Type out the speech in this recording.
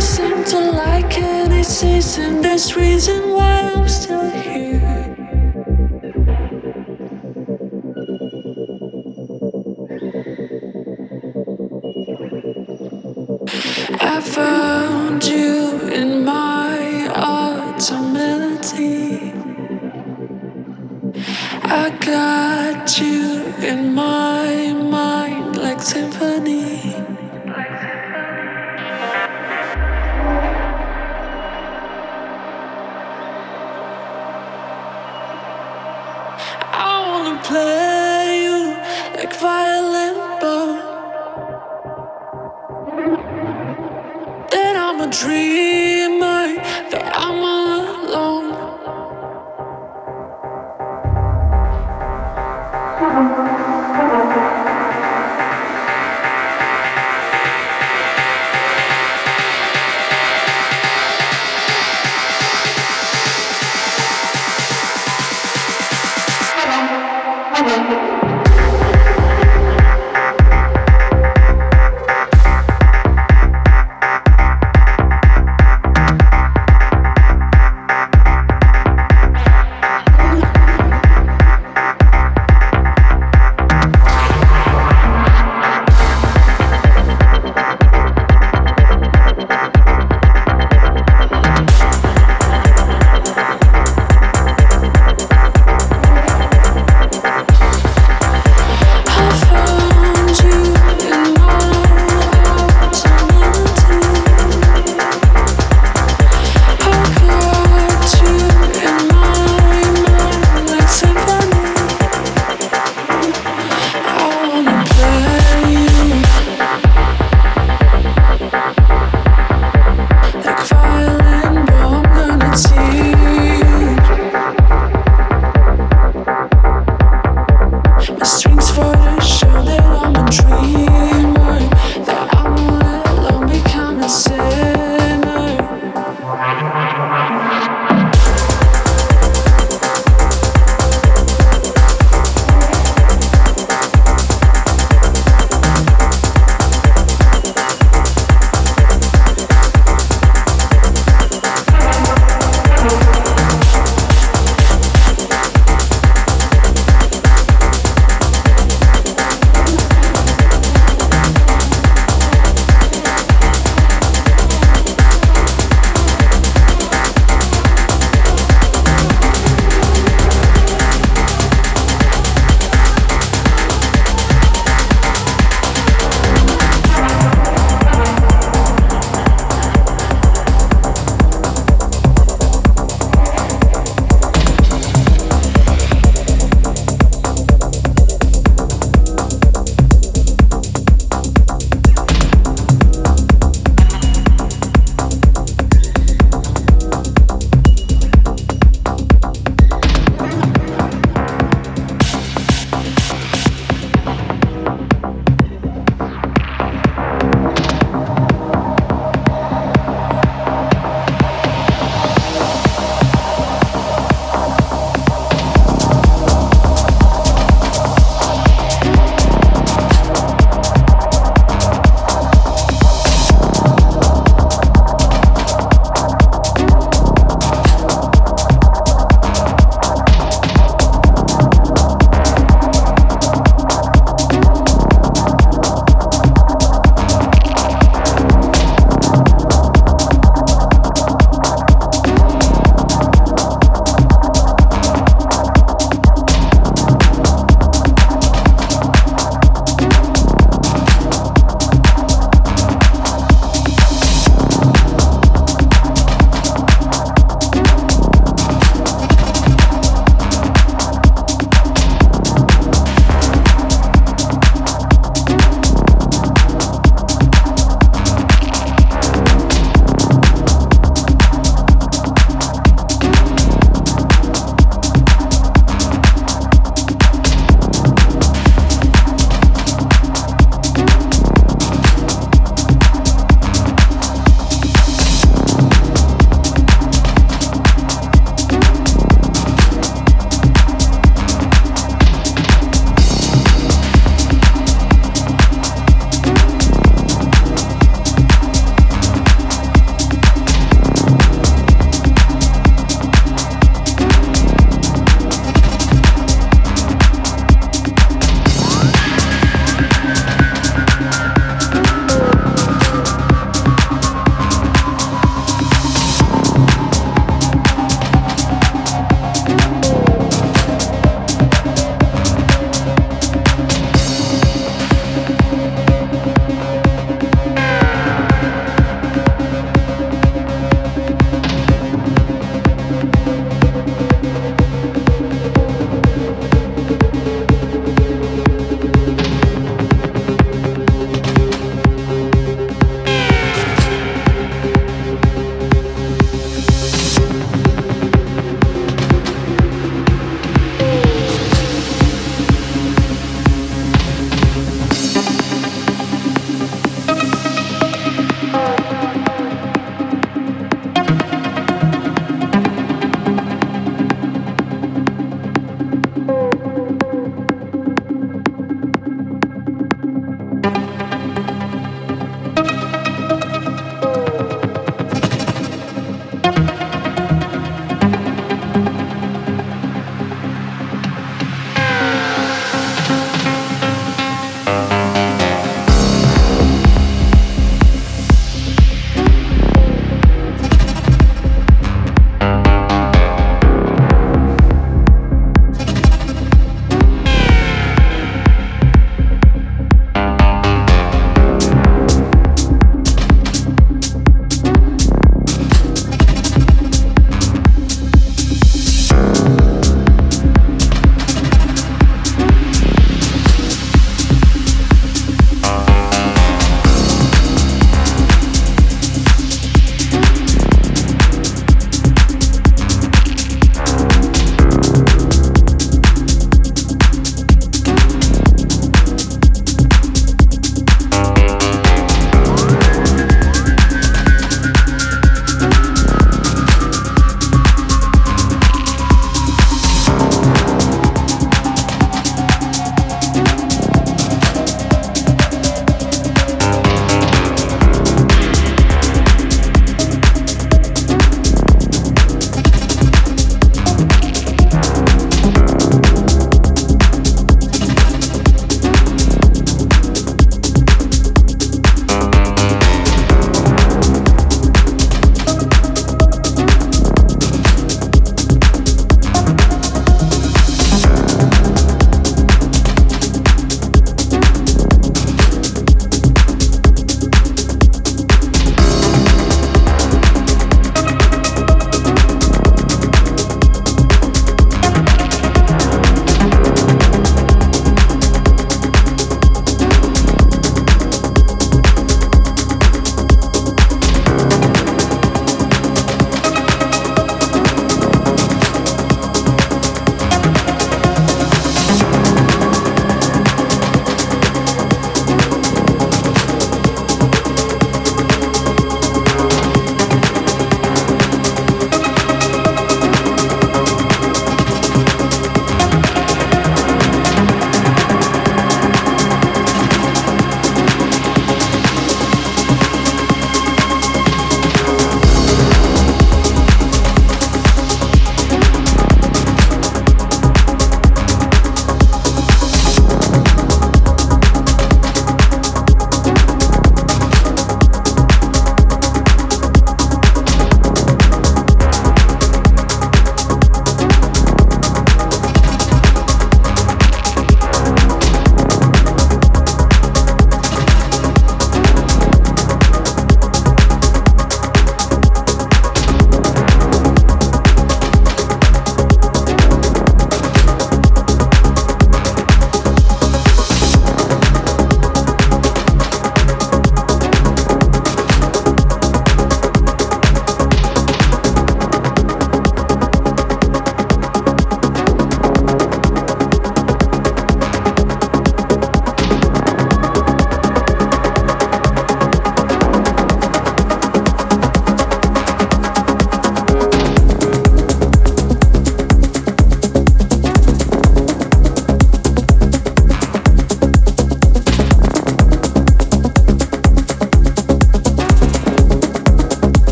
seem to like it, It's season. There's reason why I'm still here.